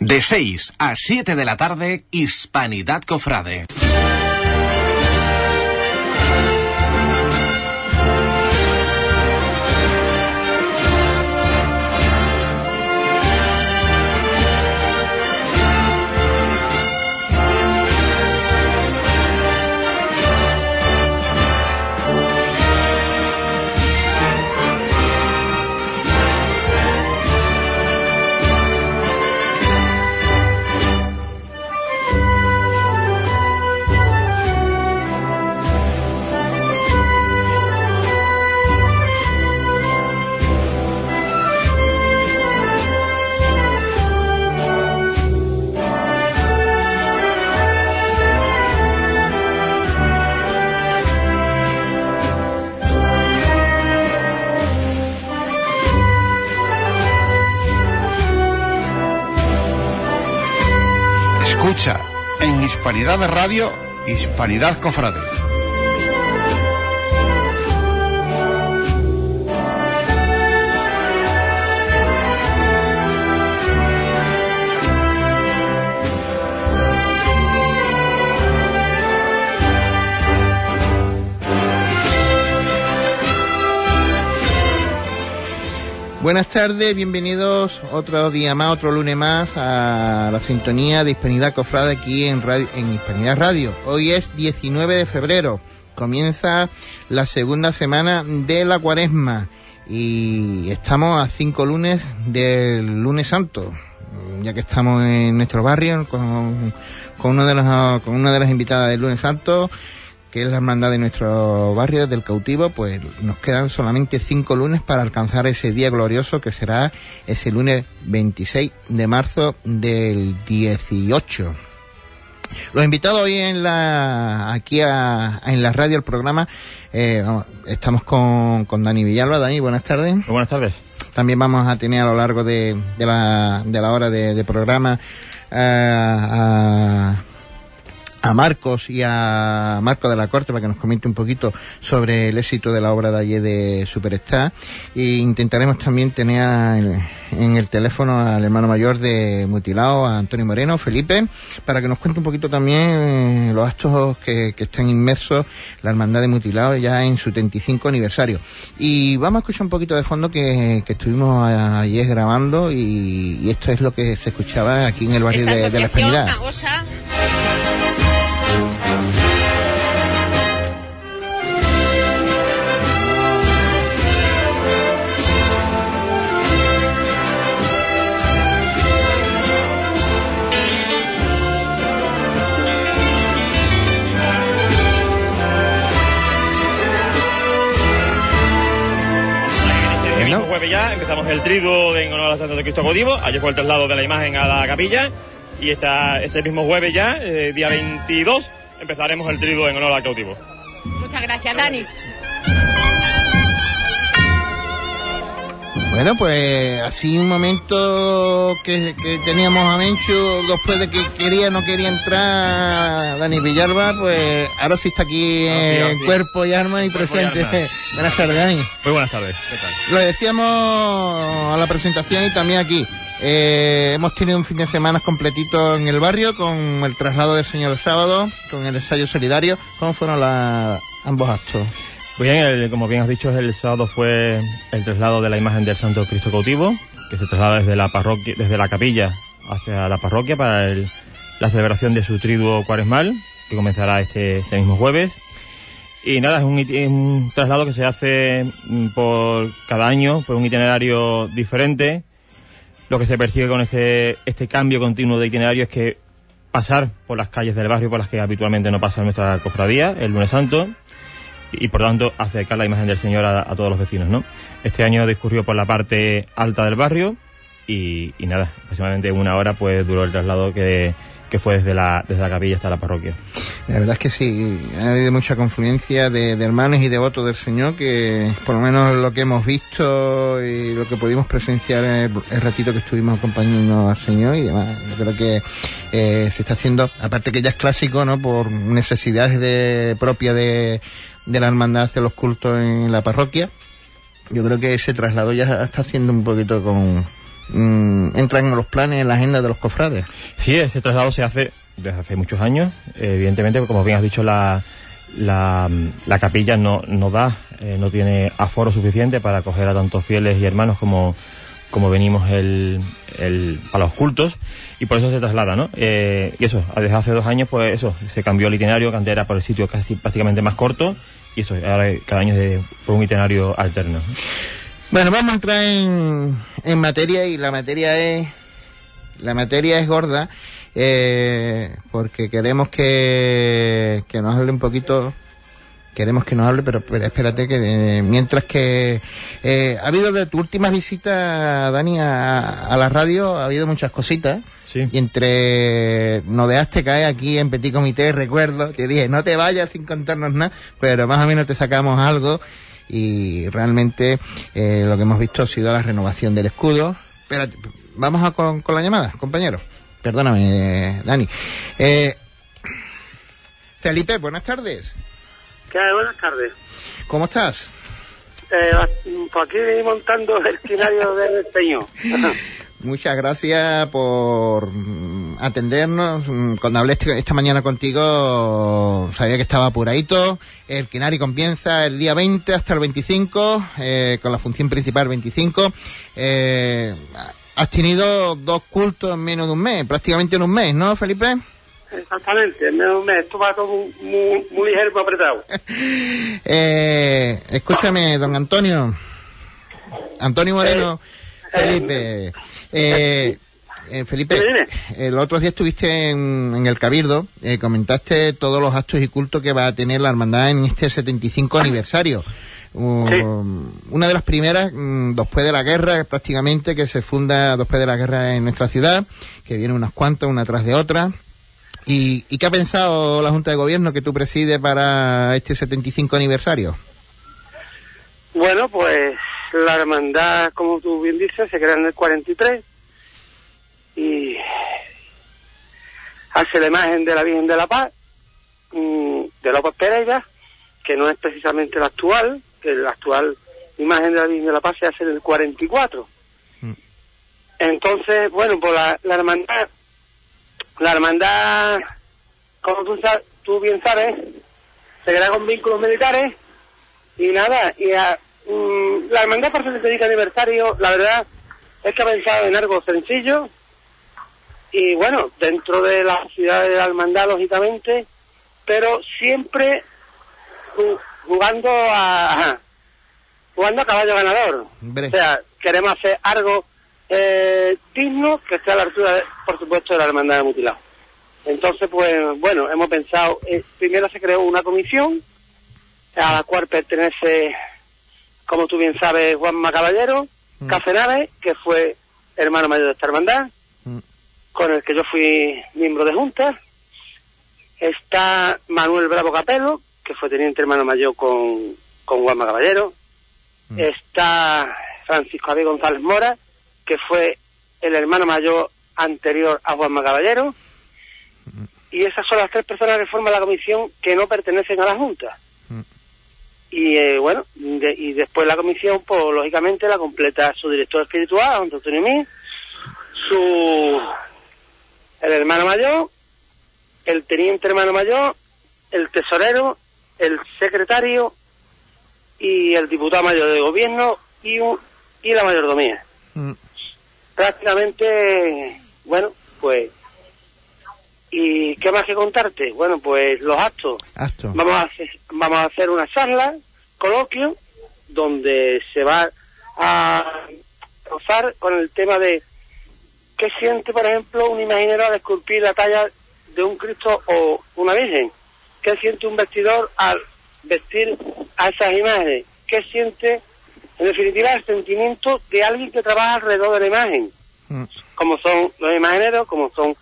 De 6 a 7 de la tarde, Hispanidad Cofrade. En Hispanidad de Radio, Hispanidad Cofrade. Buenas tardes, bienvenidos otro día más, otro lunes más a la sintonía de Hispanidad Cofrade aquí en, radio, en Hispanidad Radio. Hoy es 19 de febrero, comienza la segunda semana de la cuaresma y estamos a cinco lunes del lunes santo, ya que estamos en nuestro barrio con, con, uno de los, con una de las invitadas del lunes santo que es la hermandad de nuestro barrio del cautivo, pues nos quedan solamente cinco lunes para alcanzar ese día glorioso que será ese lunes 26 de marzo del 18. Los invitados hoy en la, aquí a, en la radio, el programa, eh, estamos con, con Dani Villalba. Dani, buenas tardes. Muy buenas tardes. También vamos a tener a lo largo de, de, la, de la hora de, de programa eh, a, a Marcos y a Marco de la Corte para que nos comente un poquito sobre el éxito de la obra de ayer de Superstar e intentaremos también tener en el teléfono al hermano mayor de Mutilao, a Antonio Moreno, Felipe, para que nos cuente un poquito también los actos que, que están inmersos la hermandad de Mutilao ya en su 75 aniversario. Y vamos a escuchar un poquito de fondo que, que estuvimos ayer grabando y, y, esto es lo que se escuchaba aquí en el barrio de, de, la Hispanidad. Ya empezamos el trigo en honor a la Santa de Cristo Cautivo. Ayer fue el traslado de la imagen a la capilla. Y esta, este mismo jueves ya, eh, día 22, empezaremos el trigo en honor al cautivo. Muchas gracias, Dani. Bueno, pues así un momento que, que, teníamos a Menchu después de que quería no quería entrar Dani Villalba, pues ahora sí está aquí en sí, cuerpo y arma y Cuerpo presente. y buenas tardes, Dani. Muy buenas tardes. ¿Qué tal? Lo decíamos a la presentación y también aquí. Eh, hemos tenido un fin de semana completito en el barrio con el traslado del señor el sábado, con el ensayo solidario. ¿Cómo fueron la, ambos actos? Bien, el- como bien has dicho, el sábado fue el traslado de la imagen del Santo Cristo Cautivo, que se traslada desde la parroquia, desde la capilla hacia la parroquia para el- la celebración de su triduo cuaresmal, que comenzará este, este mismo jueves. Y nada, es un, iti- es un traslado que se hace mm, por cada año, por un itinerario diferente. Lo que se persigue con este, este cambio continuo de itinerario es que pasar por las calles del barrio por las que habitualmente no pasa nuestra cofradía, el lunes santo, y por tanto acercar la imagen del Señor a, todos los vecinos, ¿no? Este año discurrió por la parte alta del barrio y, nada, aproximadamente una hora pues duró el traslado que, que fue desde la, desde la capilla hasta la parroquia. La verdad es que sí, ha habido mucha confluencia de, hermanos y devotos del Señor, que por lo menos lo que hemos visto y lo que pudimos presenciar el, el ratito que estuvimos acompañando al Señor y demás. Yo creo que eh, se está haciendo, aparte que ya es clásico, ¿no? Por necesidades de, propias de, de la hermandad hacer los cultos en la parroquia. Yo creo que ese traslado ya está haciendo un poquito con, mm, entran en los planes, en la agenda de los cofrades. Sí, ese traslado se hace desde hace muchos años. Evidentemente, como bien has dicho, la, la, la capilla no, no da, eh, no tiene aforo suficiente para acoger a tantos fieles y hermanos como, como venimos el, el, para los cultos y por eso se traslada, ¿no? Eh, y eso, desde hace dos años, pues eso, se cambió el itinerario, que antes era por el sitio casi prácticamente más corto y eso, ahora cada año es por un itinerario alterno. Bueno, vamos a entrar en, en materia y la materia es la materia es gorda eh, porque queremos que, que nos hable un poquito queremos que nos hable pero, pero espérate que eh, mientras que eh, ha habido de tu última visita Dani a, a la radio ha habido muchas cositas Sí. y entre no dejaste caer aquí en Petit Comité, recuerdo, te dije, no te vayas sin contarnos nada, pero más o menos te sacamos algo y realmente eh, lo que hemos visto ha sido la renovación del escudo. Espérate, vamos a con, con la llamada, compañero. Perdóname, Dani. Eh, Felipe, buenas tardes. ¿Qué hay? Buenas tardes. ¿Cómo estás? Eh, pues aquí montando el esquinario del Peño. Muchas gracias por mm, atendernos. Mm, Cuando hablé este- esta mañana contigo, sabía que estaba apuradito. El Quinari comienza el día 20 hasta el 25, eh, con la función principal 25. Eh, has tenido dos cultos en menos de un mes, prácticamente en un mes, ¿no, Felipe? Exactamente, en menos de un mes. Esto va todo muy, muy, ligero y apretado. Eh, escúchame, don Antonio. Antonio Moreno, Felipe. Eh, eh, Felipe, el otro día estuviste en, en el Cabildo, eh, comentaste todos los actos y cultos que va a tener la hermandad en este 75 aniversario. Um, Una de las primeras, mm, después de la guerra, prácticamente, que se funda después de la guerra en nuestra ciudad, que viene unas cuantas, una tras de otra. ¿Y, ¿Y qué ha pensado la Junta de Gobierno que tú presides para este 75 aniversario? Bueno, pues la hermandad, como tú bien dices, se crea en el 43 y hace la imagen de la Virgen de la Paz, mm, de López Pereira, que no es precisamente la actual, que la actual imagen de la Virgen de la Paz se hace en el 44. Mm. Entonces, bueno, pues la, la hermandad, la hermandad, como tú, tú bien sabes, se crea con vínculos militares y nada, y a, la hermandad por su 75 aniversario, la verdad es que ha pensado en algo sencillo y bueno, dentro de la ciudad de la hermandad, lógicamente, pero siempre ju- jugando a jugando a caballo ganador. O sea, queremos hacer algo eh, digno que esté a la altura, de- por supuesto, de la hermandad de mutilado. Entonces, pues bueno, hemos pensado, eh, primero se creó una comisión a la cual pertenece, como tú bien sabes, Juanma Caballero, Mm. Cacenave, que fue hermano mayor de esta hermandad, Mm. con el que yo fui miembro de junta. Está Manuel Bravo Capelo, que fue teniente hermano mayor con, con Juanma Caballero. Mm. Está Francisco Javier González Mora, que fue el hermano mayor anterior a Juanma Caballero. Y esas son las tres personas que forman la comisión que no pertenecen a la Junta. Y eh, bueno, de- y después la comisión, pues lógicamente la completa su director espiritual, Antonio Mí, su el hermano mayor, el teniente hermano mayor, el tesorero, el secretario y el diputado mayor de gobierno y, un- y la mayordomía. Mm. Prácticamente, bueno, pues... ¿Y qué más que contarte? Bueno, pues los actos. Acto. Vamos a hacer, vamos a hacer una charla, coloquio, donde se va a rozar con el tema de qué siente, por ejemplo, un imaginero al esculpir la talla de un Cristo o una Virgen. ¿Qué siente un vestidor al vestir a esas imágenes? ¿Qué siente, en definitiva, el sentimiento de alguien que trabaja alrededor de la imagen? Mm. Como son los imagineros, como son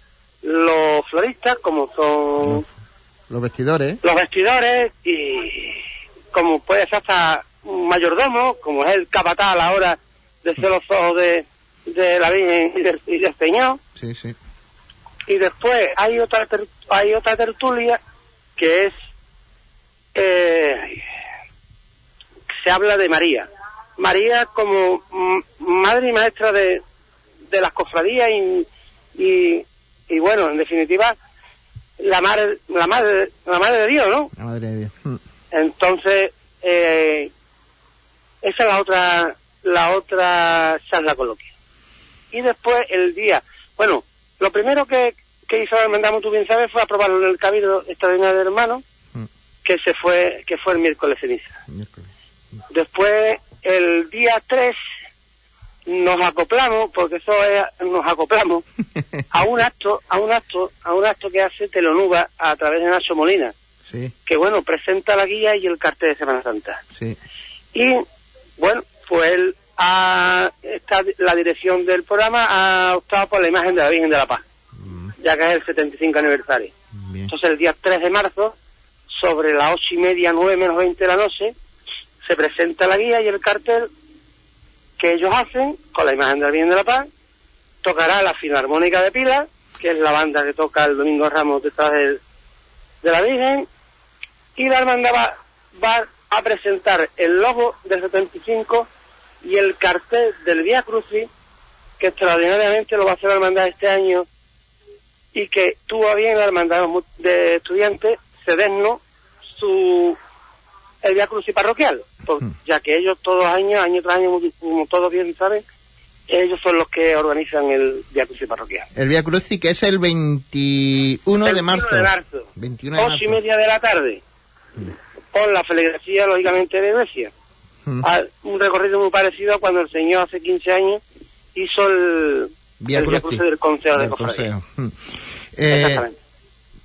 los floristas, como son Los, los vestidores. los vestidores y como puede ser hasta un mayordomo, como es el capataz a la hora de ser los ojos de, de la Virgen y del, y del Señor. Sí, sí. Y después hay otra ter- hay otra tertulia que es eh, se habla de María. María como madre y maestra de, de las cofradías y, y, y bueno, en definitiva, la madre, la madre, la madre de Dios, ¿no? La madre de Dios. Mm. Entonces, eh, esa es la otra, la otra charla coloquia. Y después el día, bueno, lo primero que, que hizo el mandamo, tú bien sabes, fue aprobarlo en el Cabildo Extraordinario de Hermanos, Mm. que se fue, que fue el miércoles ceniza. Miércoles. Después, el día 3, nos acoplamos, porque eso es, nos acoplamos, a un acto, a un acto, a un acto que hace Telonuba a través de Nacho Molina, Sí, que bueno, presenta la guía y el cartel de Semana Santa. sí. Y bueno, pues él ha, está, la dirección del programa ha optado por la imagen de la Virgen de la Paz, Mm, ya que es el 75 aniversario. Bien. Entonces el día 3 de marzo, sobre las ocho y media, nueve menos 20 de la noche, se presenta la guía y el cartel que ellos hacen con la imagen de la Virgen de la Paz. Tocará la Filarmónica de Pila, que es la banda que toca el Domingo Ramos detrás del- de la Virgen. Y la hermandad va, va a presentar el logo del 75 y el cartel del Vía Crucis, que extraordinariamente lo va a hacer la hermandad este año y que tuvo bien la hermandad de estudiantes cedernos su el Via Crucis parroquial, por- Hmm. ya que ellos todos los años, año tras año, como todos bien saben, ellos son los que organizan el Via Crucis parroquial. El Via Crucis, que es el 21 de 21 marzo. de marzo, 21 de ocho marzo. y media de la tarde, con la feligresía, lógicamente, de Grecia. Mm. Ah, un recorrido muy parecido a cuando el Señor hace 15 años hizo el Via el Via Crucis. Crucis del Consejo de Cofradía. Consejo. Mm. Eh, Exactamente.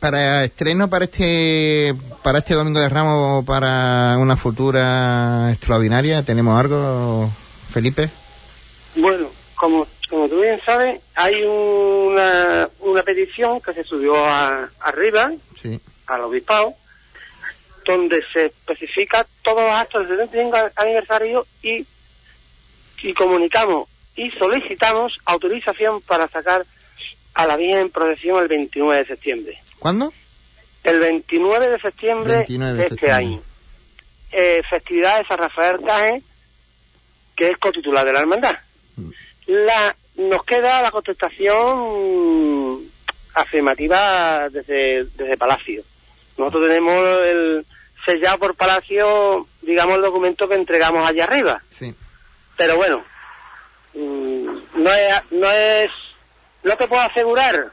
Para estreno para este para este domingo de Ramos para una futura extraordinaria tenemos algo Felipe Bueno, como, como tú bien sabes, hay una, una petición que se subió a- arriba, sí al obispado, donde se especifica todos los actos del 75 aniversario y, y comunicamos y solicitamos autorización para sacar a la Virgen en procesión el 29 de septiembre. ¿Cuándo? El 29 de septiembre 29 de este septiembre. año. Eh, festividad de San Rafael Caje, que es cotitular de la hermandad. Mm. La, nos queda la contestación afirmativa desde, desde Palacio. Nosotros tenemos el sellado por Palacio, digamos, el documento que entregamos allá arriba. sí Pero bueno, mm, no es, no es, no te puedo asegurar,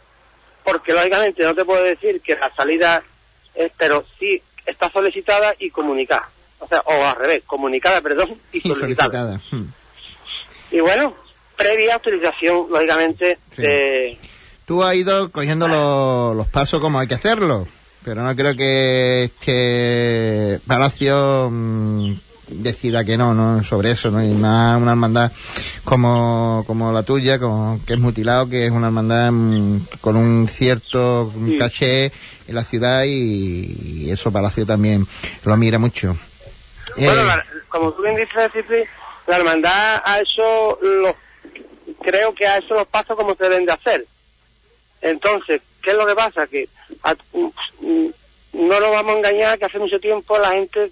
porque lógicamente no te puedo decir que la salida es, pero sí está solicitada y comunicada. O sea, o al revés, comunicada, perdón, y solicitada. Y bueno, previa autorización, lógicamente, Sí. de, tú has ido cogiendo los, los pasos como hay que hacerlo pero no creo que este Palacio mm, decida que no, no sobre eso, ¿no? Y más una hermandad como, como la tuya, como, que es mutilado, que es una hermandad mm, con un cierto Sí. caché en la ciudad y, y eso Palacio también lo mira mucho. Bueno, Eh, la- como tú bien dices, Cipri, la hermandad ha hecho los, creo que ha hecho los pasos como se deben de hacer. Entonces, ¿qué es lo que pasa? Que a- mm, no nos vamos a engañar que hace mucho tiempo la gente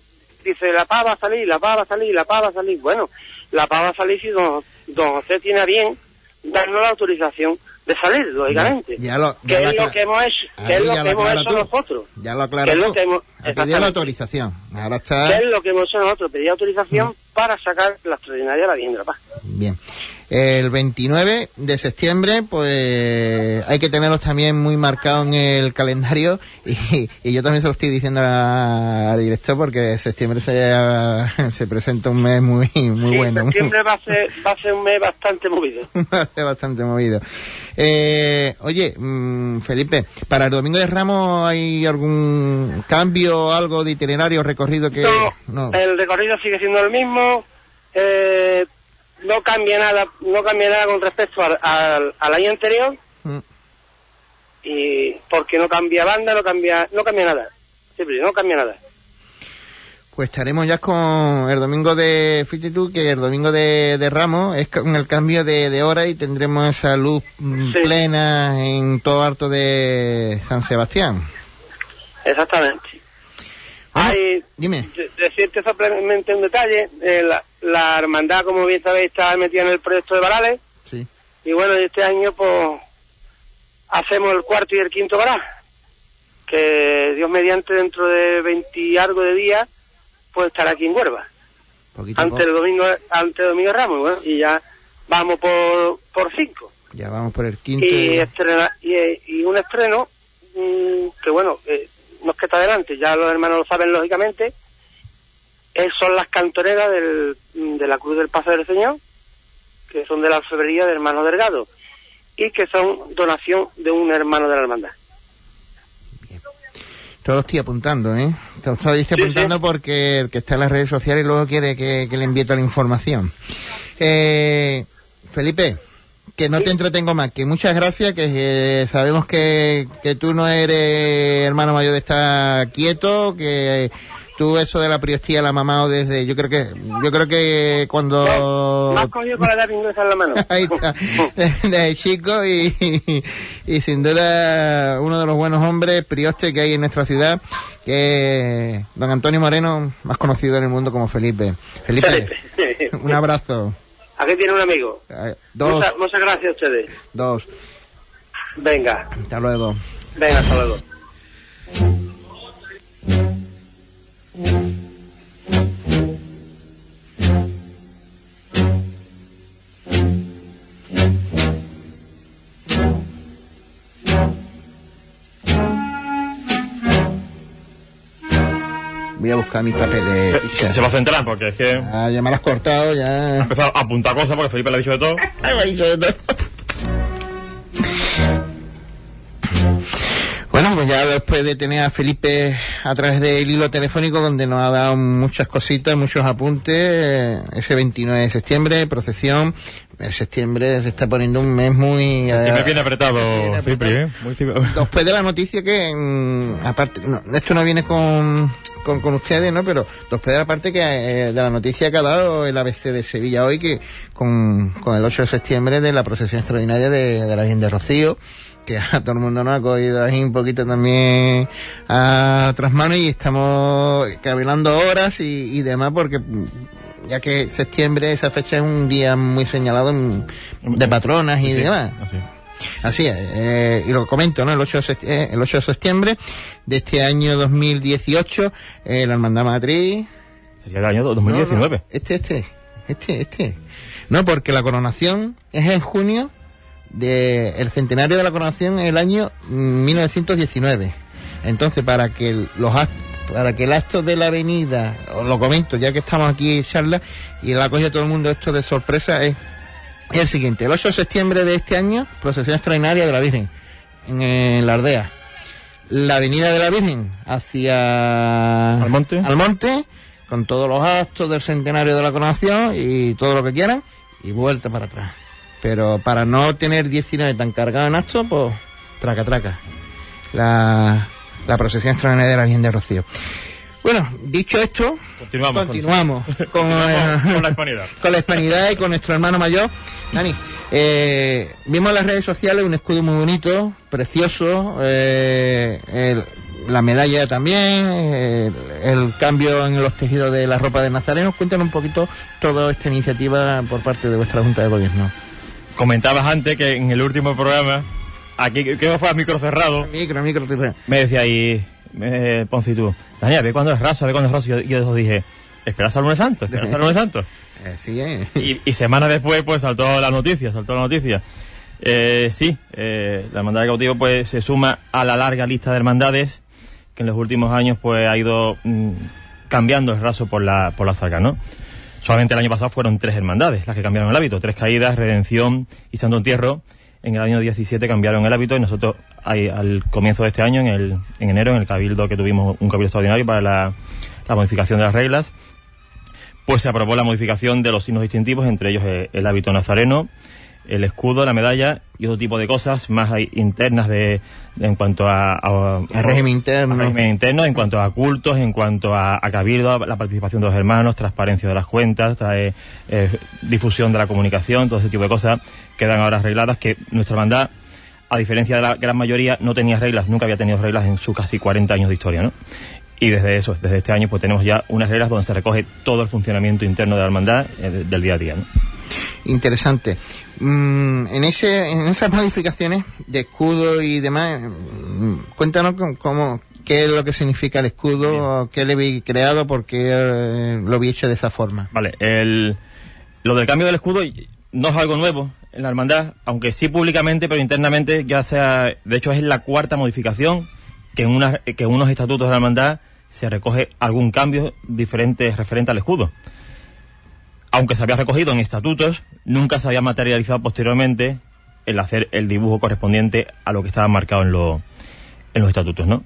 dice la pava va a salir, la pava va a salir, la pava va a salir. Bueno, la pava va a salir si don, don José tiene a bien darnos la autorización de salir, lógicamente. ya lo, que ya es lo lo que hemos hecho, que es lo ya que hemos hecho nosotros. Ya lo Que aclara es lo que hemos- la autorización. Ahora ¿Qué está es lo que hemos hecho nosotros? Pedir autorización para sacar la extraordinaria de la Virgen de la Paz. bien. El 29 de septiembre, pues hay que tenerlos también muy marcados en el calendario y, y yo también se lo estoy diciendo a- al director porque septiembre se, se presenta un mes muy muy Sí, bueno. septiembre va a, ser, va a ser un mes bastante movido. Bastante, bastante movido. Eh, oye, mm, Felipe, para el Domingo de Ramos hay algún cambio, algo de itinerario recorrido que No, no. el recorrido sigue siendo el mismo. eh, no cambia nada, no cambia nada con respecto al, al, al año anterior Mm, y porque no cambia banda, no cambia, no cambia nada. Siempre, no cambia nada. Pues estaremos ya con el domingo de, fíjate tú que el domingo de, de Ramos es con el cambio de, de hora y tendremos esa luz mm, Sí. plena en todo alto de San Sebastián. Exactamente. Hay, dime. de- decirte simplemente un detalle, eh, la, la hermandad, como bien sabéis, está metida en el proyecto de Varales Sí. Y bueno, este año pues hacemos el cuarto y el quinto vará, que Dios mediante dentro de 20 y algo de días pues estará aquí en Huerva, Poquito a antes del poco. domingo, antes del domingo Ramos, bueno, y ya vamos por, por cinco. Ya vamos por el quinto. y, estrena- y, y un estreno mm, que bueno eh, no es que está adelante ya los hermanos lo saben lógicamente eh, son las cantoreras del, de la Cruz del Paso del Señor que son de la orfebrería de hermano Delgado y que son donación de un hermano de la hermandad Todo lo estoy apuntando, ¿eh? Te lo estoy Sí, apuntando sí. porque el que está en las redes sociales luego quiere que, que le envíe toda la información. Eh, Felipe, que no te entretengo más, que muchas gracias, que eh, sabemos que, que tú no eres hermano mayor de estar quieto, que tú eso de la priostía la mamado desde, yo creo que, yo creo que cuando... más cogido con la edad inglesa en la mano Ahí está, desde chico y, y, y sin duda uno de los buenos hombres priostes que hay en nuestra ciudad, que don Antonio Moreno, más conocido en el mundo como Felipe. Felipe, un abrazo. Aquí tiene un amigo. Eh, Dos, muchas, muchas gracias a ustedes. Dos. venga. Hasta luego. venga hasta luego Voy a buscar mis papeles. Se, se va a centrar porque es que ha Ah, ya me lo has cortado, ya. empezado a apuntar cosas porque Felipe le ha dicho de todo. Ay, me ha dicho de todo. Bueno, pues ya después de tener a Felipe a través del hilo telefónico donde nos ha dado muchas cositas, muchos apuntes, eh, ese 29 de septiembre, procesión, en septiembre se está poniendo un mes muy... eh, Siempre viene apretado, Bien apretado. Cipri, ¿eh? Muy Después de la noticia que, mm, aparte, no, esto no viene con, con, con ustedes, ¿no? Pero después de la parte que, eh, de la noticia que ha dado el ABC de Sevilla hoy, que con, con el 8 de septiembre de la procesión extraordinaria de, de la Virgen de Rocío, que a todo el mundo nos ha cogido ahí un poquito también a otras manos y estamos cavilando horas y, y demás porque mm, ya que septiembre, esa fecha es un día muy señalado en- de patronas y Sí, demás. así. Así es, eh, y lo comento, ¿no? El 8, de sect- eh, el 8 de septiembre de este año 2018, eh, la Hermandad Matriz... Sería el año 2019. No, no, este, este, este, este. No, porque la coronación es en junio, de, el centenario de la coronación en el año mm, 1919. Entonces, para que el- los para que el acto de la avenida, os lo comento, ya que estamos aquí en charla, y la coge todo el mundo esto de sorpresa, es es el siguiente, el 8 de septiembre de este año, procesión extraordinaria de la Virgen en, eh, la Aldea. La avenida de la Virgen hacia Al monte. al monte, con todos los actos del centenario de la coronación y todo lo que quieran, y vuelta para atrás. Pero para no tener 19 tan cargados en actos, pues traca, traca. La, la procesión extraordinaria de la Virgen de Rocío. Bueno, dicho esto, Continuamos. con- continuamos con, Continuamos eh, con la hispanidad. con la hispanidad y con nuestro hermano mayor. Dani, eh, vimos en las redes sociales un escudo muy bonito, precioso, eh, el- la medalla también, eh, el cambio en los tejidos de la ropa de Nazareno. Cuéntanos un poquito toda esta iniciativa por parte de vuestra Junta de Gobierno. Comentabas antes que en el último programa, aquí que que fue a micro cerrado, Micro, micro, micro. me decía ahí, eh, Ponce y tú, Daniel, ve cuándo es raso, ve cuándo es raso. Yo, yo dije, esperas al lunes santo, esperas al lunes santo. Eh, sí, eh. Y, y semanas después, pues saltó la noticia, saltó la noticia. Eh, sí, eh, la hermandad de cautivo pues se suma a la larga lista de hermandades que en los últimos años pues ha ido mm, cambiando el raso por la, por la saga, ¿no? Solamente el año pasado fueron tres hermandades las que cambiaron el hábito, tres caídas, redención y santo entierro. En el año 17 cambiaron el hábito y nosotros al comienzo de este año, en, el, en enero, en el cabildo que tuvimos un cabildo extraordinario para la, la modificación de las reglas, pues se aprobó la modificación de los signos distintivos, entre ellos eh, el hábito nazareno, el escudo, la medalla y otro tipo de cosas más internas de, de- en cuanto a, a- régimen interno. al régimen interno, en cuanto a cultos, en cuanto a, a cabildo, a la participación de los hermanos, transparencia de las cuentas, trae, eh, difusión de la comunicación, todo ese tipo de cosas quedan ahora arregladas que nuestra hermandad, a diferencia de la gran mayoría, no tenía reglas, nunca había tenido reglas en sus casi 40 años de historia, ¿no? Y desde eso, desde este año, pues tenemos ya unas reglas donde se recoge todo el funcionamiento interno de la hermandad eh, de- del día a día, ¿no? Interesante. Mm, en, ese, en esas modificaciones de escudo y demás, mm, cuéntanos con- cómo, qué es lo que significa el escudo, qué le habéis creado, por qué eh, lo habéis hecho de esa forma. Vale, el, lo del cambio del escudo no es algo nuevo en la hermandad, aunque sí públicamente, pero internamente ya sea, de hecho es la cuarta modificación que en, una, que en unos estatutos de la hermandad se recoge algún cambio diferente referente al escudo. Aunque se había recogido en estatutos, nunca se había materializado posteriormente el hacer el dibujo correspondiente a lo que estaba marcado en, en los estatutos, ¿no?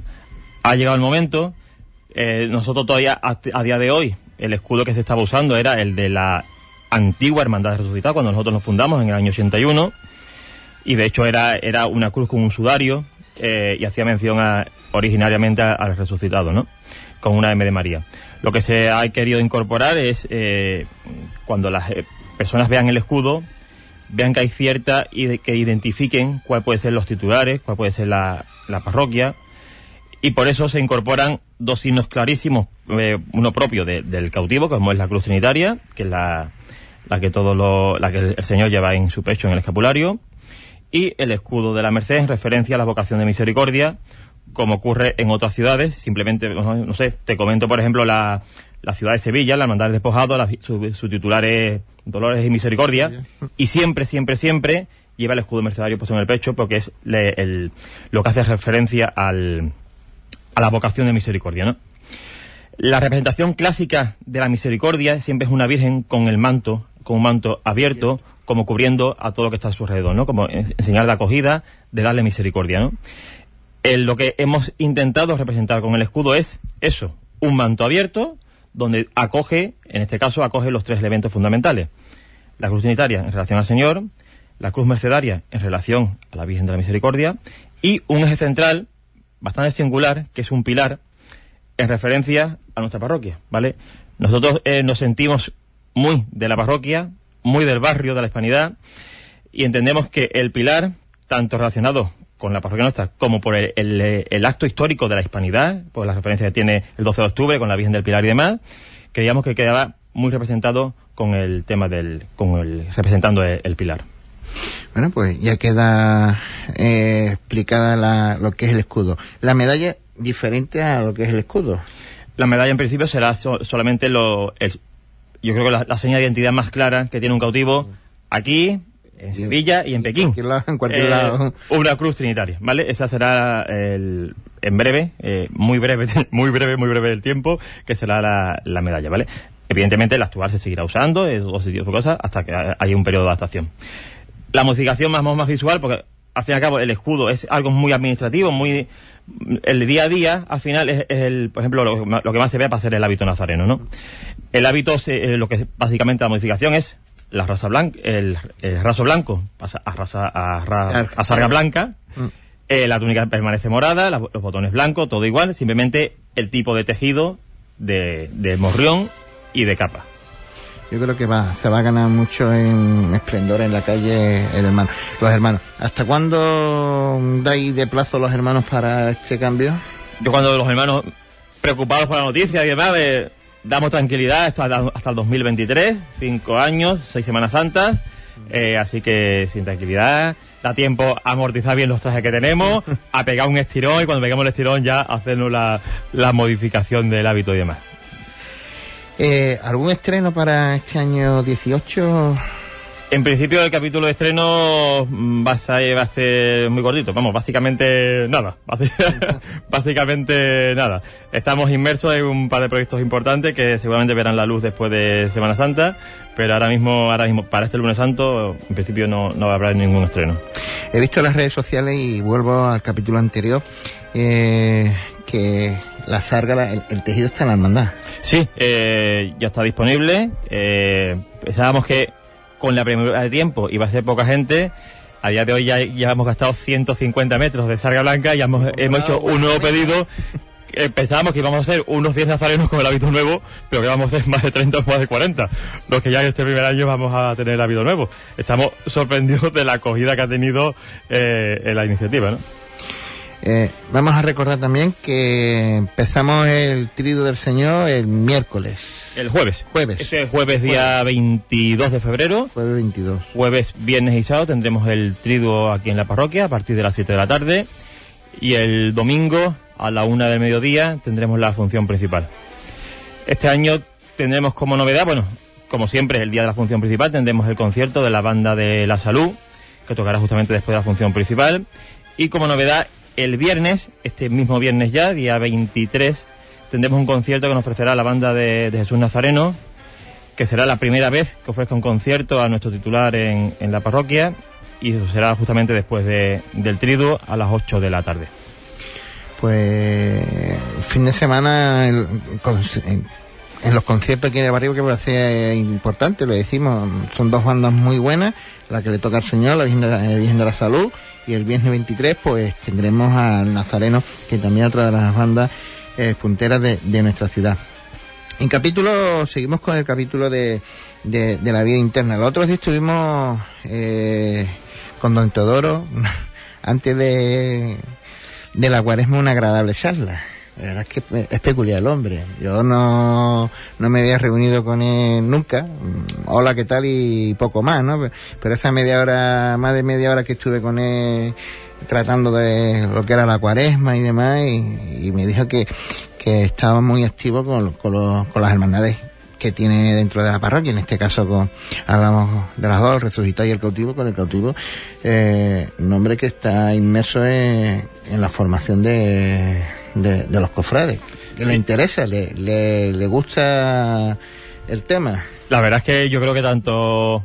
Ha llegado el momento, eh, nosotros todavía a, día de hoy, el escudo que se estaba usando era el de la antigua Hermandad Resucitada, cuando nosotros nos fundamos en el año 81, y de hecho era, era una cruz con un sudario, eh, y hacía mención a- originariamente al resucitado, ¿no? Con una M de María. Lo que se ha querido incorporar es, eh, cuando las eh, personas vean el escudo, vean que hay cierta y que identifiquen cuál puede ser los titulares, cuál puede ser la, la parroquia, y por eso se incorporan dos signos clarísimos, eh, uno propio de- del cautivo, como es la cruz trinitaria, que es la, la que todo lo, la que el Señor lleva en su pecho en el escapulario, y el escudo de la Merced en referencia a la vocación de misericordia, como ocurre en otras ciudades. Simplemente, no, no sé, te comento, por ejemplo, la, la ciudad de Sevilla, la hermandad del despojado, la- su, su titular es Dolores y Misericordia, y siempre, siempre, siempre lleva el escudo mercedario puesto en el pecho, porque es le- el- lo que hace referencia al, a la vocación de misericordia, ¿no? La representación clásica de la misericordia siempre es una virgen con el manto, con un manto abierto, como cubriendo a todo lo que está a su alrededor, ¿no? Como en, en señal de acogida, de darle misericordia, ¿no? Lo que hemos intentado representar con el escudo es eso, un manto abierto, donde acoge, en este caso, acoge los tres elementos fundamentales. La cruz trinitaria en relación al Señor, la cruz mercedaria en relación a la Virgen de la Misericordia, y un eje central bastante singular, que es un pilar, en referencia a nuestra parroquia, ¿vale? Nosotros eh, nos sentimos muy de la parroquia, muy del barrio, de la hispanidad, y entendemos que el pilar, tanto relacionado con la parroquia nuestra, como por el, el, el acto histórico de la hispanidad, por la referencia que tiene el 12 de octubre con la Virgen del Pilar y demás, creíamos que quedaba muy representado con el tema del, con el, representando el, el pilar. Bueno, pues ya queda eh, explicada la- lo que es el escudo. La medalla diferente a lo que es el escudo. La medalla en principio será so- solamente lo, el- yo creo que la, la señal de identidad más clara que tiene un cautivo aquí, en Sevilla y en Pekín. en cualquier Eh, lado. Una cruz trinitaria, ¿vale? Esa será el, en breve, eh, muy breve, muy breve, muy breve el tiempo, que será la, la medalla, ¿vale? Evidentemente la actual se seguirá usando, es tipo de cosas, hasta que haya un periodo de adaptación. La modificación más, más visual, porque al fin y al cabo el escudo es algo muy administrativo, muy el día a día, al final es, es el, por ejemplo, lo, lo que más se ve para hacer el hábito nazareno, ¿no? El hábito, se- eh, lo que es básicamente la modificación es la raza blanca, el, el raso blanco pasa a raza a, ra- a sarga blanca, Mm. eh, la túnica permanece morada, la- los botones blancos, todo igual, simplemente el tipo de tejido de, de morrión y de capa. Yo creo que va, se va a ganar mucho en esplendor en la calle el hermano, los hermanos. ¿Hasta cuándo dais de plazo los hermanos para este cambio? Yo cuando los hermanos preocupados por la noticia y demás, eh, damos tranquilidad hasta, hasta el 2023, cinco años, seis Semanas Santas, eh, así que sin tranquilidad, da tiempo a amortizar bien los trajes que tenemos, a pegar un estirón y cuando pegamos el estirón ya hacernos la, la modificación del hábito y demás. Eh, ¿Algún estreno para este año 18? En principio el capítulo de estreno mm, va a ser, va a ser muy cortito, vamos, básicamente nada, básicamente nada. Estamos inmersos en un par de proyectos importantes que seguramente verán la luz después de Semana Santa, pero ahora mismo, ahora mismo para este lunes santo, en principio no, no va a haber ningún estreno. He visto en las redes sociales y vuelvo al capítulo anterior eh, que la sarga, la- el, el tejido está en la hermandad. Sí, eh, ya está disponible. Eh, pensábamos que con la primera de tiempo iba a ser poca gente. A día de hoy ya, ya hemos gastado 150 metros de sarga blanca y ya hemos, hemos hecho un nuevo pedido. Eh, pensábamos que íbamos a hacer unos 10 nazarenos con el hábito nuevo, pero que vamos a hacer más de 30 o más de 40. Los que ya en este primer año vamos a tener el hábito nuevo. Estamos sorprendidos de la acogida que ha tenido eh, en la iniciativa, ¿no? Eh, vamos a recordar también que empezamos el Trido del Señor el miércoles. El jueves. Jueves. Este jueves día 22 de febrero. Jueves 22. Jueves, viernes y sábado tendremos el triduo aquí en la parroquia a partir de las 7 de la tarde. Y el domingo a la una del mediodía tendremos la función principal. Este año tendremos como novedad, bueno, como siempre, el día de la función principal tendremos el concierto de la banda de la salud, que tocará justamente después de la función principal. Y como novedad, el viernes, este mismo viernes ya, día 23, tendremos un concierto que nos ofrecerá la banda de, Jesús Nazareno, que será la primera vez que ofrezca un concierto a nuestro titular en, en la parroquia y eso será justamente después de, del triduo a las 8 de la tarde. Pues fin de semana en, los conciertos aquí en el barrio que ser importante, lo decimos, son dos bandas muy buenas, la que le toca al Señor, la Virgen de la, eh, Virgen de la Salud, y el viernes 23 pues tendremos al Nazareno, que también es otra de las bandas eh, punteras de, de nuestra ciudad. En capítulo, seguimos con el capítulo de, de, la vida interna. El otro día estuvimos eh, con Don Teodoro, antes de, de la cuaresma, una agradable charla. La verdad es que es peculiar el hombre. Yo no, no me había reunido con él nunca. Mm, Hola, ¿qué tal? Y poco más, ¿no? Pero esa media hora, más de media hora que estuve con él tratando de lo que era la cuaresma y demás, y, y me dijo que, que estaba muy activo con, con, los- con las hermandades que tiene dentro de la parroquia, en este caso con, hablamos de las dos, resucitado y el cautivo, con el cautivo, eh, un hombre que está inmerso en, en la formación de, de, de los cofrades, que le interesa, le, le, le gusta el tema. La verdad es que yo creo que tanto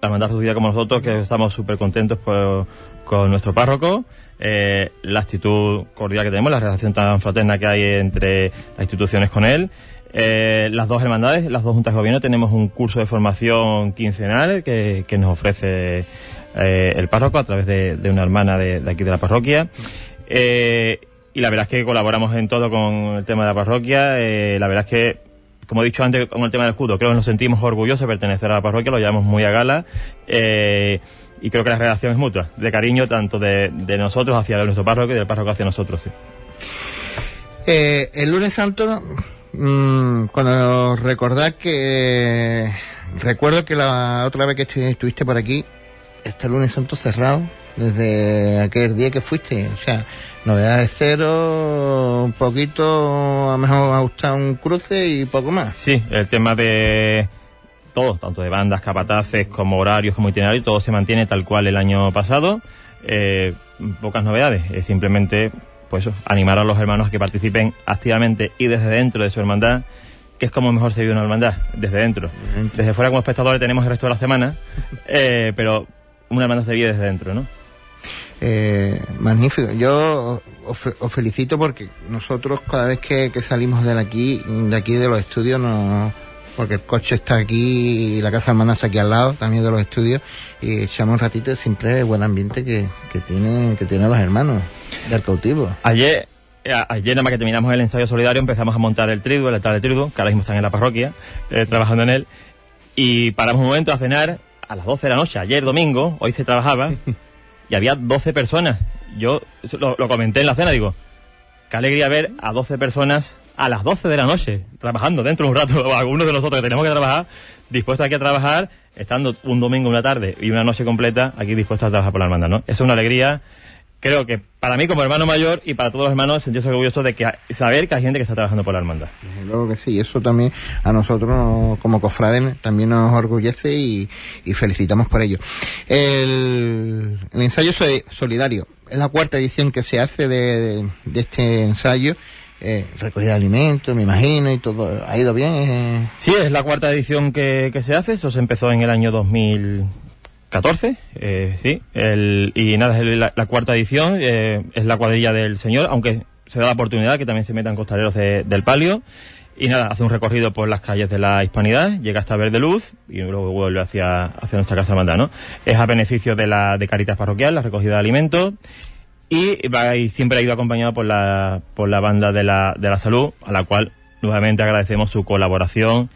la Hermandad Resucita como nosotros que estamos súper contentos por- con nuestro párroco, eh, la actitud cordial que tenemos, la relación tan fraterna que hay entre las instituciones con él. Eh, las dos hermandades, las dos juntas de gobierno, tenemos un curso de formación quincenal que, que nos ofrece eh, el párroco a través de, de una hermana de, de aquí de la parroquia. Y la verdad es que colaboramos en todo con el tema de la parroquia. Eh, la verdad es que como he dicho antes con el tema del escudo, creo que nos sentimos orgullosos de pertenecer a la parroquia, lo llevamos muy a gala eh, y creo que la relación es mutua, de cariño tanto de, nosotros hacia nuestro párroco y del párroco hacia nosotros. Sí. Eh, el lunes santo, mm, cuando recordad que recuerdo que la otra vez que estu- estuviste por aquí, este lunes santo cerrado, desde aquel día que fuiste, o sea, novedades cero, un poquito, a lo mejor ha gustado un cruce y poco más. Sí, el tema de todo, tanto de bandas, capataces, como horarios, como itinerario, todo se mantiene tal cual el año pasado. Eh, pocas novedades, es simplemente pues animar a los hermanos a que participen activamente y desde dentro de su hermandad, que es como mejor se vive una hermandad, desde dentro. Desde fuera como espectadores tenemos el resto de la semana, eh, pero una hermandad se vive desde dentro, ¿no? Eh, magnífico. Yo os, fe- os felicito porque nosotros cada vez que, que salimos de aquí, de aquí de los estudios, no, porque el coche está aquí y la casa hermana está aquí al lado, también de los estudios, y echamos un ratito siempre el buen ambiente que, que tiene, que tienen los hermanos del cautivo. Ayer, eh, ayer nada más que terminamos el ensayo solidario empezamos a montar el triduo, el altar de triduo, que ahora mismo están en la parroquia, eh, trabajando en él, y paramos un momento a cenar a las 12 de la noche, ayer domingo, hoy se trabajaba, y había 12 personas. Yo lo, comenté en la cena, digo, qué alegría ver a 12 personas a las 12 de la noche, trabajando dentro de un rato, algunos de nosotros que tenemos que trabajar, dispuestos aquí a trabajar, estando un domingo, una tarde y una noche completa aquí dispuestos a trabajar por la hermandad, ¿no? Es una alegría, creo que para mí como hermano mayor y para todos los hermanos sentirse orgulloso de que saber que hay gente que está trabajando por la hermandad. Desde luego que sí, eso también a nosotros nos- como cofrades también nos orgullece y, y felicitamos por ello. El, el ensayo so- solidario es la cuarta edición que se hace de, de- de este ensayo. Eh, recogida de alimentos, me imagino, y todo. ¿Ha ido bien? Eh, Sí, es la cuarta edición que, que se hace, eso se empezó en el año 2014, eh, sí, el, y nada, es la, cuarta edición, eh, es la cuadrilla del señor, aunque se da la oportunidad que también se metan costaleros de- del palio, y nada, hace un recorrido por las calles de la Hispanidad, llega hasta Verde Luz y luego vuelve hacia, hacia nuestra casa hermandad, ¿no? Es a beneficio de la de Caritas Parroquial, la recogida de alimentos, y, va, y siempre ha ido acompañado por la, por la banda de la, de la salud, a la cual nuevamente agradecemos su colaboración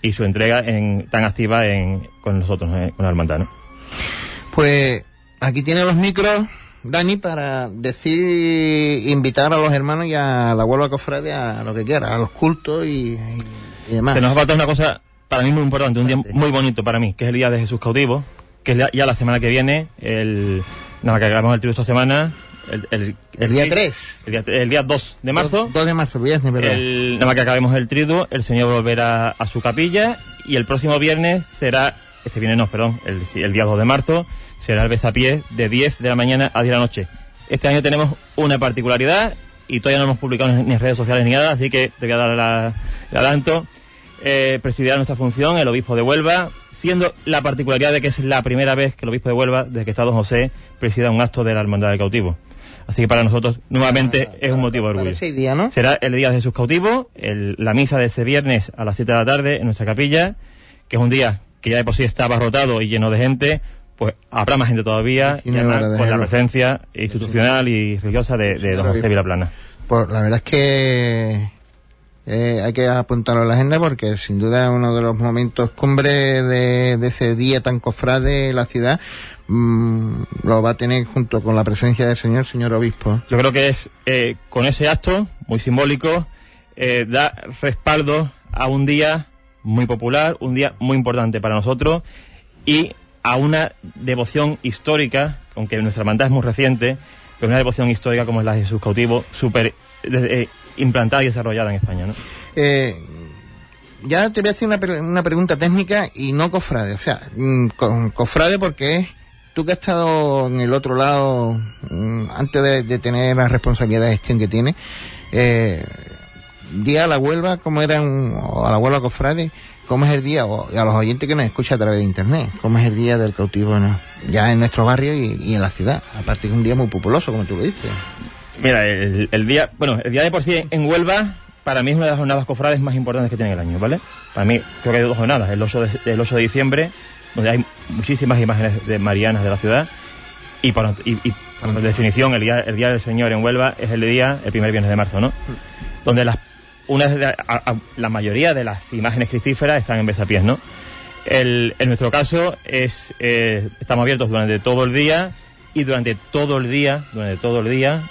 y su entrega en, tan activa en, con nosotros, eh, con la hermandad. Pues aquí tiene los micros Dani, para decir, invitar a los hermanos y a la Huelva Cofrade a lo que quiera, a los cultos y, y demás. Se nos falta una cosa para mí muy importante, un día muy bonito para mí, que es el día de Jesús cautivo, que es ya la semana que viene, el, nada, que hagamos el trío esta semana, el, el, el día 3. El día, el día 2 de marzo. 2, de marzo, viernes, ¿verdad? Nada más que acabemos el triduo, el Señor volverá a su capilla y el próximo viernes será, este viernes no, perdón, el, el día 2 de marzo, será el besapié de 10 de la mañana a 10 de la noche. Este año tenemos una particularidad y todavía no hemos publicado ni en redes sociales ni nada, así que te voy a dar la, el adelanto. Eh, presidirá nuestra función el obispo de Huelva, siendo la particularidad de que es la primera vez que el obispo de Huelva, desde que está don José, presida un acto de la Hermandad del Cautivo. Así que para nosotros, nuevamente, ah, es un motivo de orgullo. Día, ¿no? Será el día de Jesús cautivo, el, la misa de ese viernes a las 7 de la tarde en nuestra capilla, que es un día que ya de por sí está abarrotado y lleno de gente, pues habrá más gente todavía, y, además con la presencia institucional y religiosa de, de don José Vilaplana. Pues la verdad es que eh, hay que apuntarlo en la agenda porque sin duda es uno de los momentos cumbre de, de ese día tan cofrade de la ciudad. Mm, lo va a tener junto con la presencia del señor, señor obispo. Yo creo que es eh, con ese acto muy simbólico, eh, da respaldo a un día muy popular, un día muy importante para nosotros y a una devoción histórica, aunque nuestra hermandad es muy reciente, pero una devoción histórica como es la de Jesús cautivo, súper eh, implantada y desarrollada en España. ¿no? Eh, ya te voy a hacer una, una, pregunta técnica y no cofrade, o sea, mm, con, cofrade porque es tú que has estado en el otro lado mm, antes de, tener la responsabilidad de gestión que tiene, eh, día a la Huelva, ¿cómo era un, a la Huelva cofrade? ¿Cómo es el día? O a los oyentes que nos escuchan a través de internet, ¿cómo es el día del cautivo ¿no? ya en nuestro barrio y, y, en la ciudad? Aparte que es un día muy populoso, como tú lo dices. Mira, el, el, día, bueno, el día de por sí en Huelva, para mí es una de las jornadas cofrades más importantes que tiene el año, ¿vale? Para mí, creo que hay dos jornadas, el 8 de, el 8 de diciembre, donde hay muchísimas imágenes de marianas de la ciudad, y por, y, y por definición, el día, el día del Señor en Huelva es el día, el primer viernes de marzo, ¿no? Donde las, una de a, la mayoría de las imágenes cristíferas están en besapiés, ¿no? El, en nuestro caso es, eh, estamos abiertos durante todo el día y durante todo el día, durante todo el día,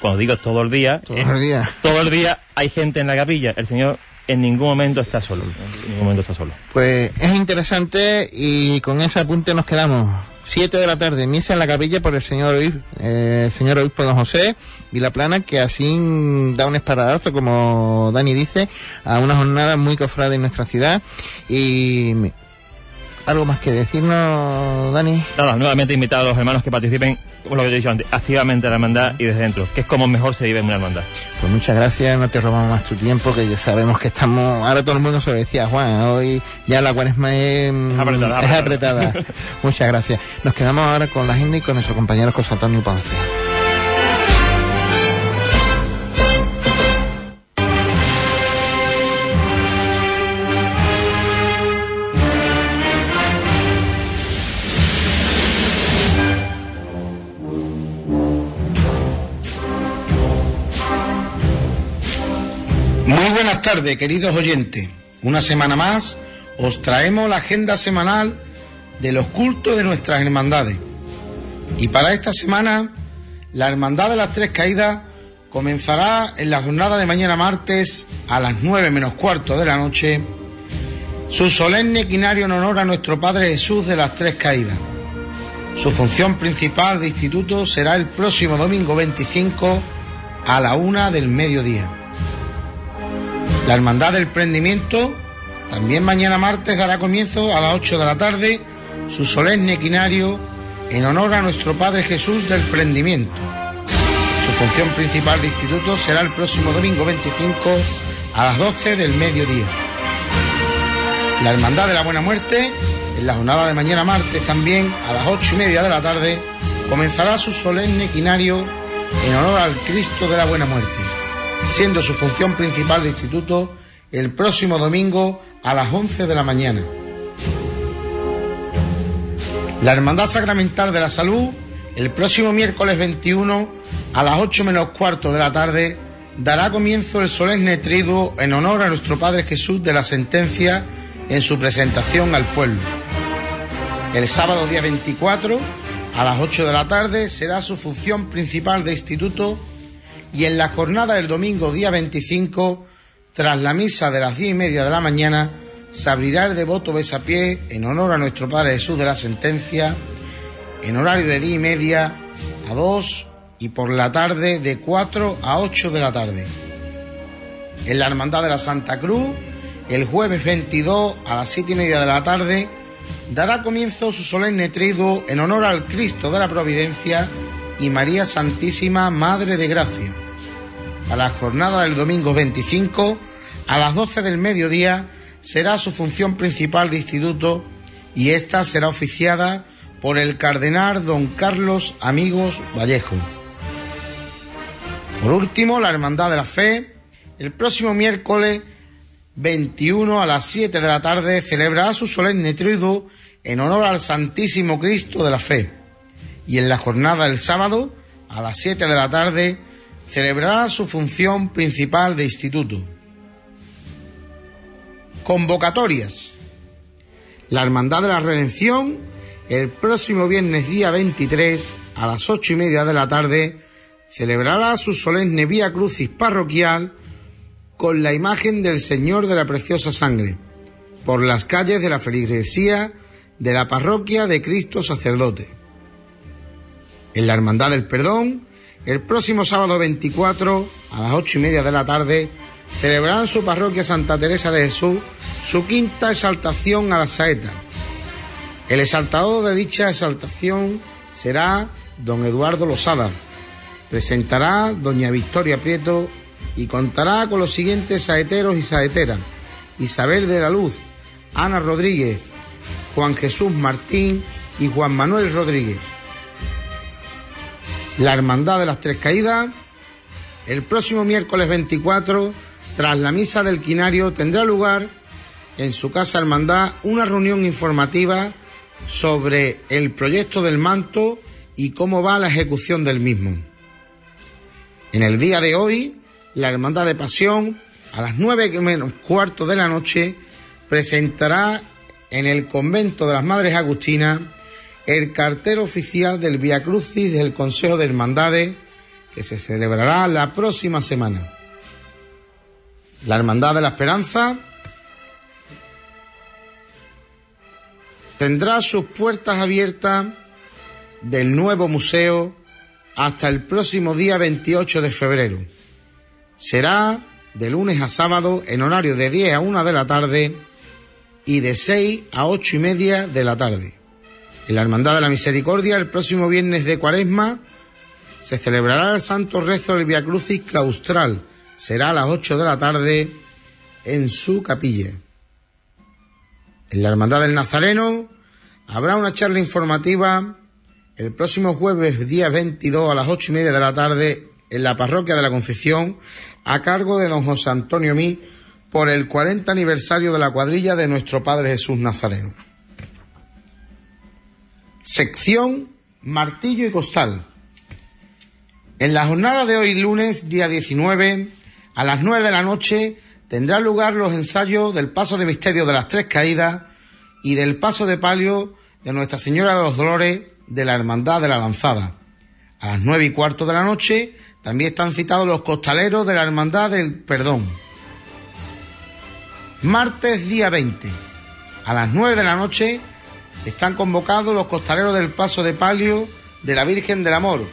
cuando digo todo el día, todo el día, todo el día hay gente en la capilla. El Señor en ningún momento está solo. En ningún momento está solo. Pues es interesante y con ese apunte nos quedamos. Siete de la tarde, misa en la capilla por el señor eh, señor obispo don José Vilaplana, que así da un esparadazo, como Dani dice, a una jornada muy cofrada en nuestra ciudad. Y ¿Algo más que decirnos, Dani? Nada, nuevamente invitar a los hermanos que participen, como lo que he dicho antes, activamente en la hermandad y desde dentro, que es como mejor se vive en una hermandad. Pues muchas gracias, no te robamos más tu tiempo, que ya sabemos que estamos, ahora todo el mundo se lo decía, Juan, hoy ya la cuaresma es, es apretada. Es apretada. muchas gracias. Nos quedamos ahora con la agenda y con nuestro compañero José Antonio Ponce. Tardes, queridos oyentes. Una semana más os traemos la agenda semanal de los cultos de nuestras hermandades. Y para esta semana, la Hermandad de las Tres Caídas comenzará en la jornada de mañana martes a las nueve menos cuarto de la noche su solemne quinario en honor a nuestro Padre Jesús de las Tres Caídas. Su función principal de instituto será el próximo domingo 25 a la una del mediodía. La Hermandad del Prendimiento también mañana martes dará comienzo a las 8 de la tarde su solemne quinario en honor a nuestro Padre Jesús del Prendimiento. Su función principal de instituto será el próximo domingo 25 a las 12 del mediodía. La Hermandad de la Buena Muerte, en la jornada de mañana martes también a las 8 y media de la tarde, comenzará su solemne quinario en honor al Cristo de la Buena Muerte siendo su función principal de instituto el próximo domingo a las 11 de la mañana. La Hermandad Sacramental de la Salud, el próximo miércoles 21 a las 8 menos cuarto de la tarde, dará comienzo el solemne triduo en honor a nuestro Padre Jesús de la sentencia en su presentación al pueblo. El sábado día 24 A las 8 de la tarde será su función principal de instituto y en la jornada del domingo día 25, tras la misa de las 10 y media de la mañana, se abrirá el devoto besapié en honor a nuestro Padre Jesús de la Sentencia, en horario de 10 y media a 2 y por la tarde de 4 a 8 de la tarde. En la Hermandad de la Santa Cruz, el jueves 22 a las 7 y media de la tarde, dará comienzo su solemne triduo en honor al Cristo de la Providencia y María Santísima Madre de Gracia. A la jornada del domingo 25, a las 12 del mediodía, será su función principal de instituto y esta será oficiada por el cardenal don Carlos Amigos Vallejo. Por último, la Hermandad de la Fe, el próximo miércoles 21 a las 7 de la tarde celebrará su solemne triduo en honor al Santísimo Cristo de la Fe. Y en la jornada del sábado, a las 7 de la tarde, celebrará su función principal de instituto. Convocatorias. La Hermandad de la Redención, el próximo viernes día 23, a las ocho y media de la tarde, celebrará su solemne Vía Crucis parroquial con la imagen del Señor de la Preciosa Sangre, por las calles de la feligresía de la parroquia de Cristo Sacerdote. En la Hermandad del Perdón, el próximo sábado 24, a las ocho y media de la tarde, celebrarán su parroquia Santa Teresa de Jesús su quinta exaltación a la saeta. El exaltador de dicha exaltación será don Eduardo Losada. Presentará doña Victoria Prieto y contará con los siguientes saeteros y saeteras. Isabel de la Luz, Ana Rodríguez, Juan Jesús Martín y Juan Manuel Rodríguez. La Hermandad de las Tres Caídas, el próximo miércoles 24, tras la misa del quinario, tendrá lugar en su casa hermandad una reunión informativa sobre el proyecto del manto y cómo va la ejecución del mismo. En el día de hoy, la Hermandad de Pasión, a las nueve menos cuarto de la noche, presentará en el convento de las Madres Agustinas el cartel oficial del Via Crucis del Consejo de Hermandades que se celebrará la próxima semana. La Hermandad de la Esperanza tendrá sus puertas abiertas del nuevo museo hasta el próximo día 28 de febrero. Será de lunes a sábado en horario de 10 a 1 de la tarde y de 6 a 8 y media de la tarde. En la Hermandad de la Misericordia, el próximo viernes de Cuaresma, se celebrará el Santo Rezo del Via Crucis claustral. Será a las 8 de la tarde en su capilla. En la Hermandad del Nazareno habrá una charla informativa el próximo jueves, día 22, a las 8 y media de la tarde, en la Parroquia de la Concepción, a cargo de don José Antonio Mí, por el 40 aniversario de la cuadrilla de nuestro Padre Jesús Nazareno. Sección Martillo y Costal. En la jornada de hoy lunes, día 19, a las 9 de la noche, tendrá lugar los ensayos del Paso de Misterio de las Tres Caídas y del Paso de Palio de Nuestra Señora de los Dolores de la Hermandad de la Lanzada. A las nueve y cuarto de la noche también están citados los costaleros de la Hermandad del Perdón. Martes día 20. A las 9 de la noche están convocados los costaleros del Paso de Palio de la Virgen del Amor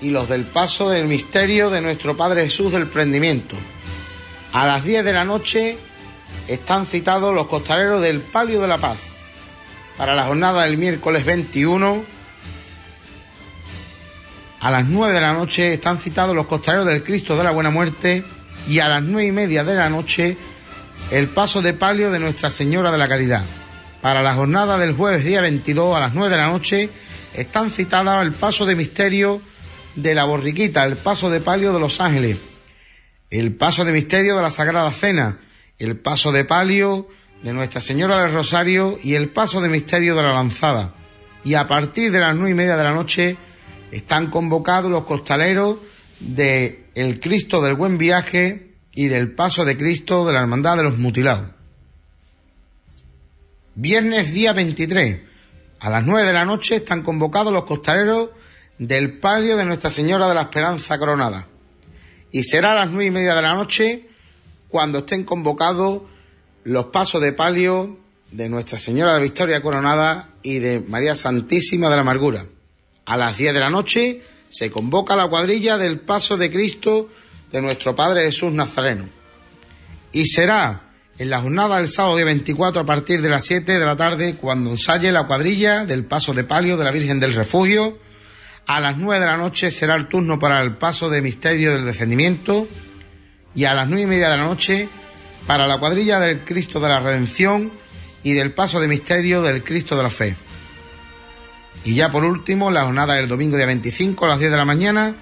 y los del Paso del Misterio de nuestro Padre Jesús del Prendimiento. A las 10 de la noche están citados los costaleros del Palio de la Paz. Para la jornada del miércoles 21, a las 9 de la noche están citados los costaleros del Cristo de la Buena Muerte y a las nueve y media de la noche el paso de palio de Nuestra Señora de la Caridad. Para la jornada del jueves día 22 a las 9 de la noche están citadas el paso de misterio de la borriquita, el paso de palio de los ángeles, el paso de misterio de la Sagrada Cena, el paso de palio de Nuestra Señora del Rosario y el paso de misterio de la Lanzada. Y a partir de las nueve y media de la noche están convocados los costaleros de el Cristo del Buen Viaje y del Paso de Cristo de la Hermandad de los Mutilados. Viernes día 23, a las nueve de la noche están convocados los costaleros del palio de Nuestra Señora de la Esperanza Coronada. Y será a las nueve y media de la noche cuando estén convocados los pasos de palio de Nuestra Señora de la Victoria Coronada y de María Santísima de la Amargura. A las diez de la noche se convoca la cuadrilla del paso de Cristo de nuestro Padre Jesús Nazareno. Y será en la jornada del sábado día 24 a partir de las 7 de la tarde cuando ensaye la cuadrilla del paso de palio de la Virgen del Refugio. A las 9 de la noche será el turno para el paso de misterio del descendimiento y a las nueve y media de la noche para la cuadrilla del Cristo de la Redención y del paso de misterio del Cristo de la Fe. Y ya por último, la jornada del domingo día 25 a las 10 de la mañana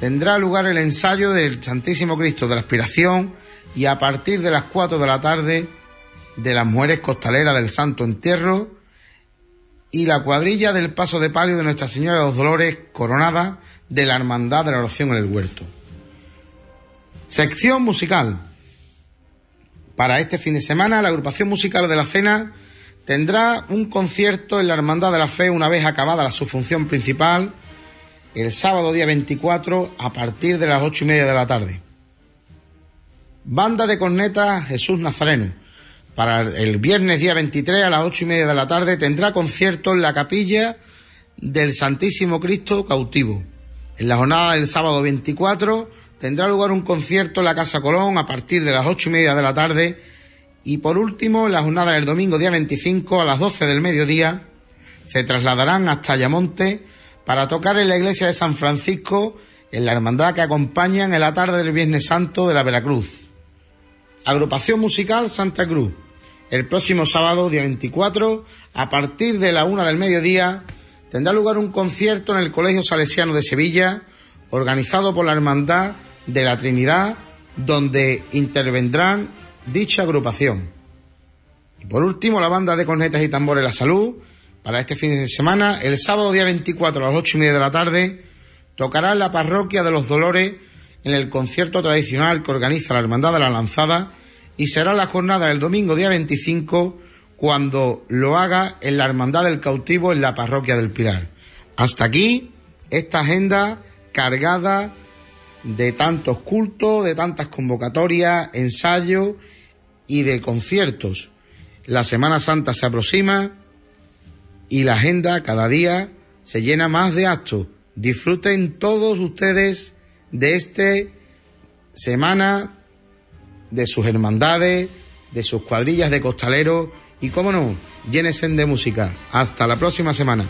tendrá lugar el ensayo del Santísimo Cristo de la Aspiración y a partir de las 4 de la tarde de las mujeres costaleras del Santo Entierro y la cuadrilla del paso de palio de Nuestra Señora de los Dolores coronada de la Hermandad de la Oración en el Huerto. Sección musical. Para este fin de semana, la agrupación musical de la cena tendrá un concierto en la Hermandad de la Fe una vez acabada su función principal, el sábado día 24 a partir de las ocho y media de la tarde. Banda de cornetas Jesús Nazareno. Para el viernes día 23 a las ocho y media de la tarde tendrá concierto en la capilla del Santísimo Cristo cautivo. En la jornada del sábado 24 tendrá lugar un concierto en la Casa Colón a partir de las ocho y media de la tarde y por último en la jornada del domingo día 25 a las 12 del mediodía se trasladarán hasta Ayamonte para tocar en la iglesia de San Francisco en la hermandad que acompañan en la tarde del Viernes Santo de la Veracruz. Agrupación musical Santa Cruz. El próximo sábado, día 24, a partir de la una del mediodía, tendrá lugar un concierto en el Colegio Salesiano de Sevilla, organizado por la Hermandad de la Trinidad, donde intervendrán dicha agrupación. Y por último, la banda de cornetas y tambores La Salud, para este fin de semana, el sábado día 24 a las ocho y media de la tarde, tocará en la parroquia de los Dolores en el concierto tradicional que organiza la Hermandad de la Lanzada y será la jornada del domingo día 25 cuando lo haga en la Hermandad del Cautivo en la parroquia del Pilar. Hasta aquí esta agenda cargada de tantos cultos, de tantas convocatorias, ensayos y de conciertos. La Semana Santa se aproxima y la agenda cada día se llena más de actos. Disfruten todos ustedes de este semana, de sus hermandades, de sus cuadrillas de costaleros y, cómo no, llénesen de música. Hasta la próxima semana.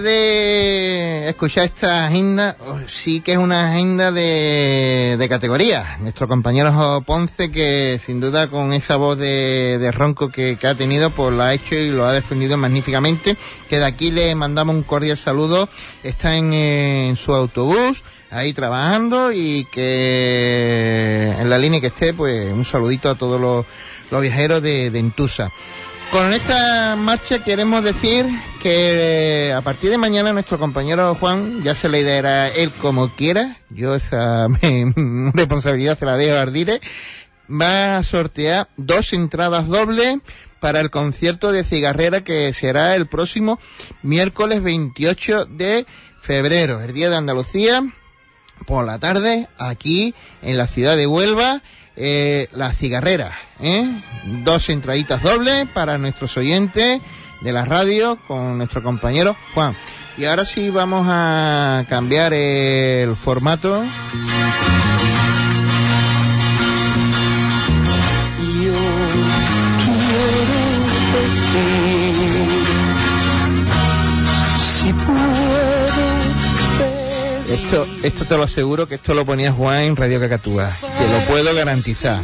De escuchar esta agenda, oh, sí que es una agenda de, de categoría. Nuestro compañero Ponce, que sin duda con esa voz de, de ronco que, que, ha tenido, pues lo ha hecho y lo ha defendido magníficamente. Que de aquí le mandamos un cordial saludo. Está en, en su autobús, ahí trabajando y que en la línea que esté, pues un saludito a todos los, los viajeros de, de Entusa. Con esta marcha queremos decir que eh, a partir de mañana nuestro compañero Juan, ya se le dará él como quiera, yo esa me, responsabilidad se la dejo a Ardire, va a sortear dos entradas dobles para el concierto de cigarrera que será el próximo miércoles 28 de febrero, el día de Andalucía, por la tarde, aquí en la ciudad de Huelva eh, la cigarrera, ¿eh? Dos entraditas dobles para nuestros oyentes de la radio con nuestro compañero Juan. Y ahora sí vamos a cambiar el formato. Esto, esto te lo aseguro que esto lo ponía Juan en Radio Cacatúa. Te lo puedo garantizar.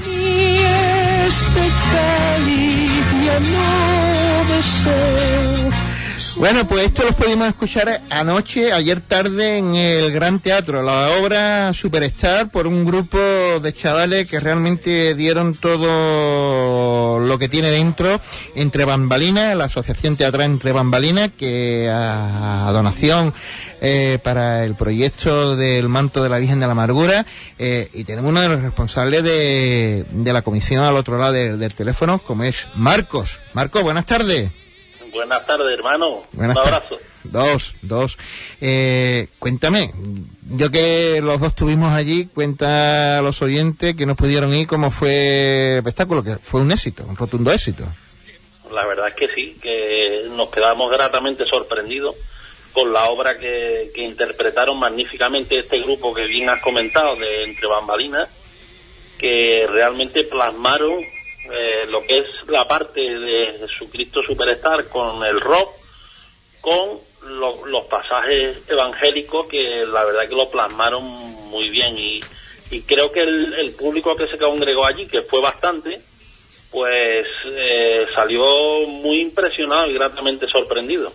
Bueno, pues esto lo pudimos escuchar anoche, ayer tarde, en el Gran Teatro, la obra Superstar, por un grupo de chavales que realmente dieron todo lo que tiene dentro, entre bambalinas, la Asociación Teatral Entre Bambalinas, que a, donación eh, para el proyecto del manto de la Virgen de la Amargura, eh, y tenemos uno de los responsables de, de la comisión al otro lado del teléfono, como es Marcos. Marcos, buenas tardes. Buenas tardes, hermano. Un abrazo. Dos, dos. Eh, cuéntame, yo que los dos estuvimos allí, cuenta a los oyentes que nos pudieron ir cómo fue el espectáculo, que fue un éxito, un rotundo éxito. La verdad es que sí, que nos quedamos gratamente sorprendidos con la obra que, que interpretaron magníficamente este grupo que bien has comentado de Entre Bambalinas, que realmente plasmaron eh, lo que es la parte de Jesucristo Superstar con el rock, con los pasajes evangélicos que la verdad que lo plasmaron muy bien y, creo que el, público que se congregó allí, que fue bastante, pues eh, salió muy impresionado y gratamente sorprendido.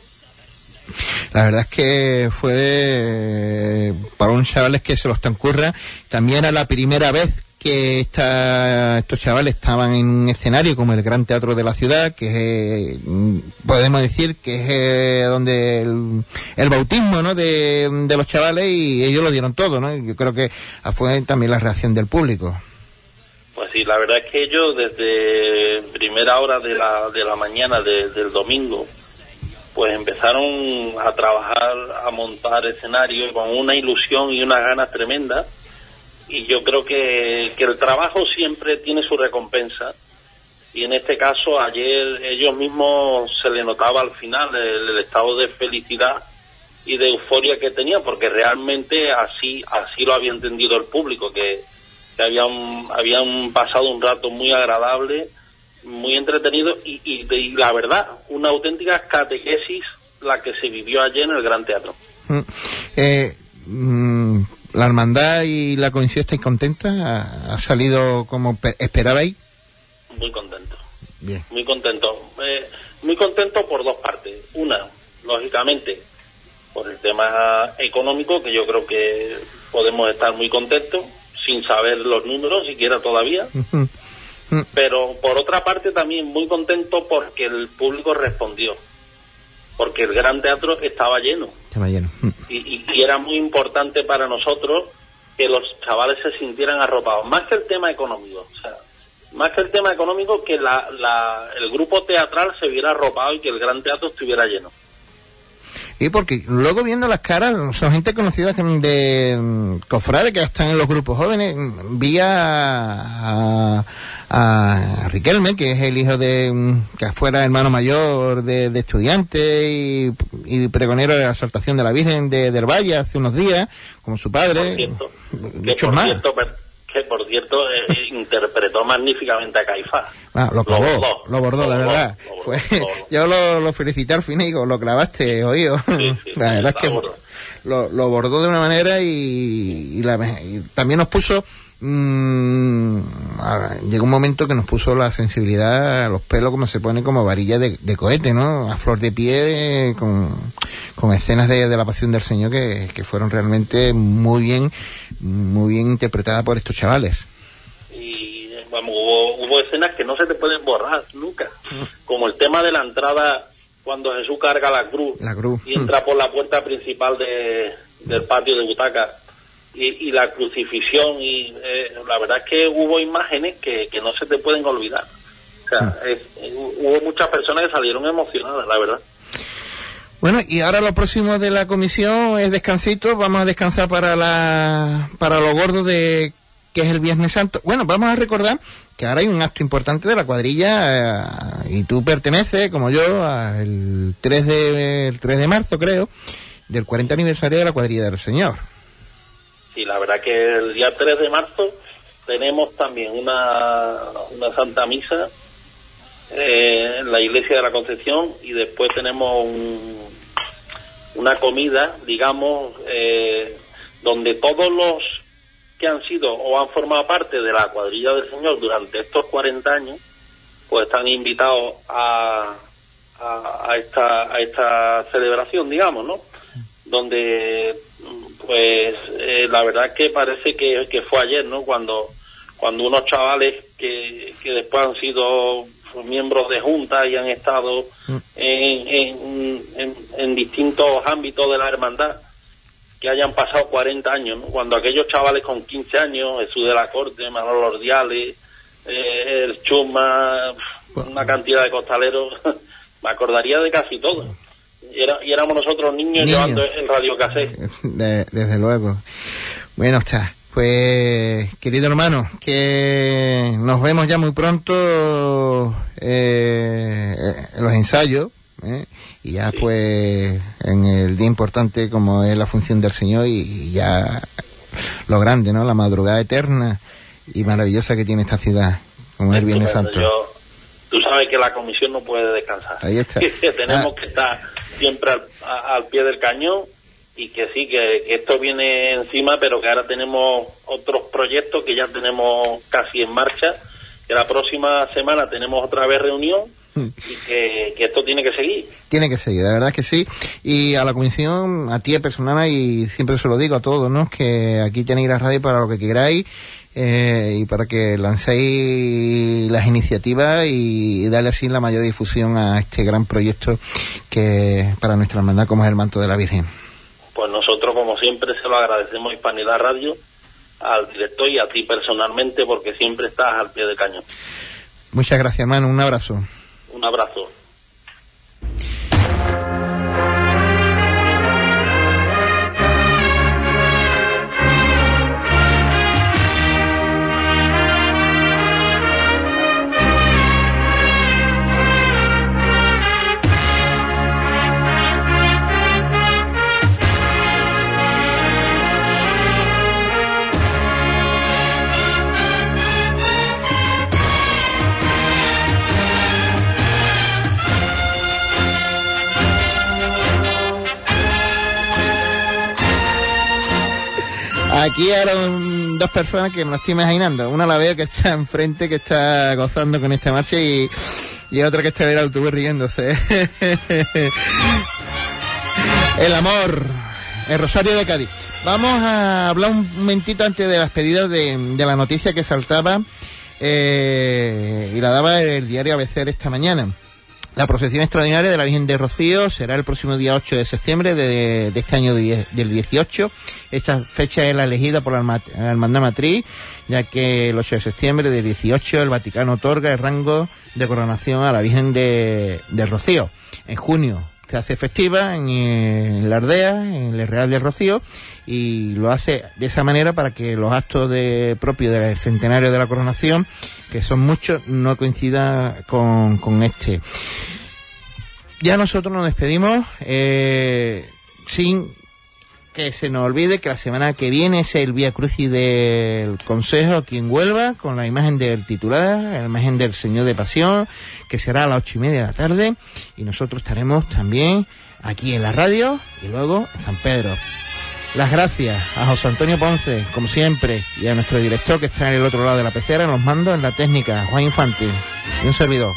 La verdad es que fue para un chavales que se los transcurra, también era la primera vez que estos chavales estaban en un escenario como el Gran Teatro de la Ciudad, que mm, podemos decir que es eh, donde el, bautismo ¿no? de, los chavales y ellos lo dieron todo, ¿no? Yo creo que fue también la reacción del público. Pues sí, la verdad es que ellos desde primera hora de la, de la mañana del domingo, pues empezaron a trabajar, a montar escenarios con una ilusión y unas ganas tremendas y yo creo que, el trabajo siempre tiene su recompensa. Y en este caso ayer ellos mismos se le notaba al final el, estado de felicidad y de euforia que tenían porque realmente así así lo había entendido el público que, habían habían pasado un rato muy agradable muy entretenido y, y, la verdad una auténtica catequesis la que se vivió ayer en el Gran Teatro. Mm, eh, mm, ¿La hermandad y la comisión estáis contentas? ¿Ha, salido como esperabais? Muy contento. Bien. Muy contento. Eh, muy contento por dos partes. Una, lógicamente, por el tema económico, que yo creo que podemos estar muy contentos, sin saber los números siquiera todavía. Pero por otra parte también muy contento porque el público respondió porque el Gran Teatro estaba lleno. Estaba lleno. Y, era muy importante para nosotros que los chavales se sintieran arropados, más que el tema económico, o sea, más que el tema económico, que la, el grupo teatral se viera arropado y que el Gran Teatro estuviera lleno. Y porque luego viendo las caras, son gente conocida de cofrades que están en los grupos jóvenes, vi a, a Riquelme, que es el hijo de, que fuera hermano mayor de, de estudiante y, pregonero de la exaltación de la Virgen de, del Valle hace unos días, como su padre. Más. que por cierto interpretó magníficamente a Caifás. Ah, lo clavó, lo bordó, la verdad. Fue, yo lo, lo, felicité al fin y digo, lo clavaste, oído. la verdad es que lo, lo, bordó de una manera y, y, la, y también nos puso mmm, llegó un momento que nos puso la sensibilidad a los pelos como se pone como varilla de, cohete, ¿no? A flor de pie, con, con escenas de, la pasión del Señor que, que fueron realmente muy bien, muy bien interpretadas por estos chavales. Y vamos, hubo, hubo escenas que no se te pueden borrar nunca, como el tema de la entrada cuando Jesús carga la cruz, la cruz. y entra por la puerta principal de, del patio de butaca y, la crucifixión y eh, la verdad es que hubo imágenes que, que no se te pueden olvidar. O sea, mm. hubo muchas personas que salieron emocionadas, la verdad. Bueno, y ahora lo próximo de la comisión es descansito. Vamos a descansar para la para los gordos de que es el Viernes Santo. Bueno, vamos a recordar que ahora hay un acto importante de la cuadrilla eh, y tú perteneces, como yo, al 3 de, el 3 de marzo, creo, del 40 aniversario de la cuadrilla del Señor. Sí, la verdad que el día 3 de marzo tenemos también una, una Santa Misa eh, en la iglesia de la Concepción y después tenemos un- una comida, digamos, eh, donde todos los que han sido o han formado parte de la cuadrilla del Señor durante estos 40 años, pues están invitados a, a, a esta, a esta celebración, digamos, ¿no? Donde, mm, pues, eh, la verdad es que parece que, que fue ayer, ¿no? Cuando, cuando unos chavales que, que después han sido miembros de junta y han estado en, en, en, en distintos ámbitos de la hermandad, que hayan pasado 40 años, ¿no? cuando aquellos chavales con 15 años, Jesús de la Corte, Manolo Ordiales, eh, el Chuma, una cantidad de costaleros, me acordaría de casi todo. Y, era- y éramos nosotros niños, Niños. llevando el radio De- desde luego. Bueno, está. Pues, querido hermano, que nos vemos ya muy pronto eh, en los ensayos. ¿eh? Y ya, pues, en el día importante como es la función del Señor y, y ya lo grande, ¿no? La madrugada eterna y maravillosa que tiene esta ciudad, como es el Viernes. Santo. Yo- tú sabes que la comisión no puede descansar. Ahí está. Que tenemos Ah. que estar siempre al, a- al pie del cañón y que sí, que, que esto viene encima, pero que ahora tenemos otros proyectos que ya tenemos casi en marcha, que la próxima semana tenemos otra vez reunión. Y que, que esto tiene que seguir. Tiene que seguir, de verdad que sí. Y a la comisión, a ti personal, y siempre se lo digo a todos, ¿no? Que aquí tenéis la radio para lo que queráis eh, y para que lancéis las iniciativas y darle así la mayor difusión a este gran proyecto que para nuestra hermandad como es el manto de la Virgen. Pues nosotros, como siempre, se lo agradecemos Hispanidad Radio, al director y a ti personalmente, porque siempre estás al pie del cañón. Muchas gracias, hermano. Un abrazo. Un abrazo. Aquí un- dos personas que me lo estoy imaginando. Una la veo que está enfrente, que está gozando con esta marcha y, y otra que está en el autobús riéndose. el amor, el Rosario de Cádiz. Vamos a hablar un momentito antes de las pedidas de, de la noticia que saltaba eh, y la daba el diario ABC esta mañana. La procesión extraordinaria de la Virgen de Rocío será el próximo día 8 de septiembre de, este año del 18. Esta fecha es la elegida por la Hermandad Matriz, ya que el 8 de septiembre del 18 el Vaticano otorga el rango de coronación a la Virgen de, de Rocío. En junio se hace festiva en, eh, la Ardea, en el Real de Rocío, y lo hace de esa manera para que los actos de, propios del centenario de la coronación, que son muchos, no coincidan con, con este. Ya nosotros nos despedimos eh, sin que se nos olvide que la semana que viene es el Vía Crucis del Consejo aquí en Huelva, con la imagen del titular, la imagen del Señor de Pasión, que será a las ocho y media de la tarde, y nosotros estaremos también aquí en la radio y luego en San Pedro. Las gracias a José Antonio Ponce, como siempre, y a nuestro director que está en el otro lado de la pecera, nos mando en la técnica, Juan Infante, y un servidor.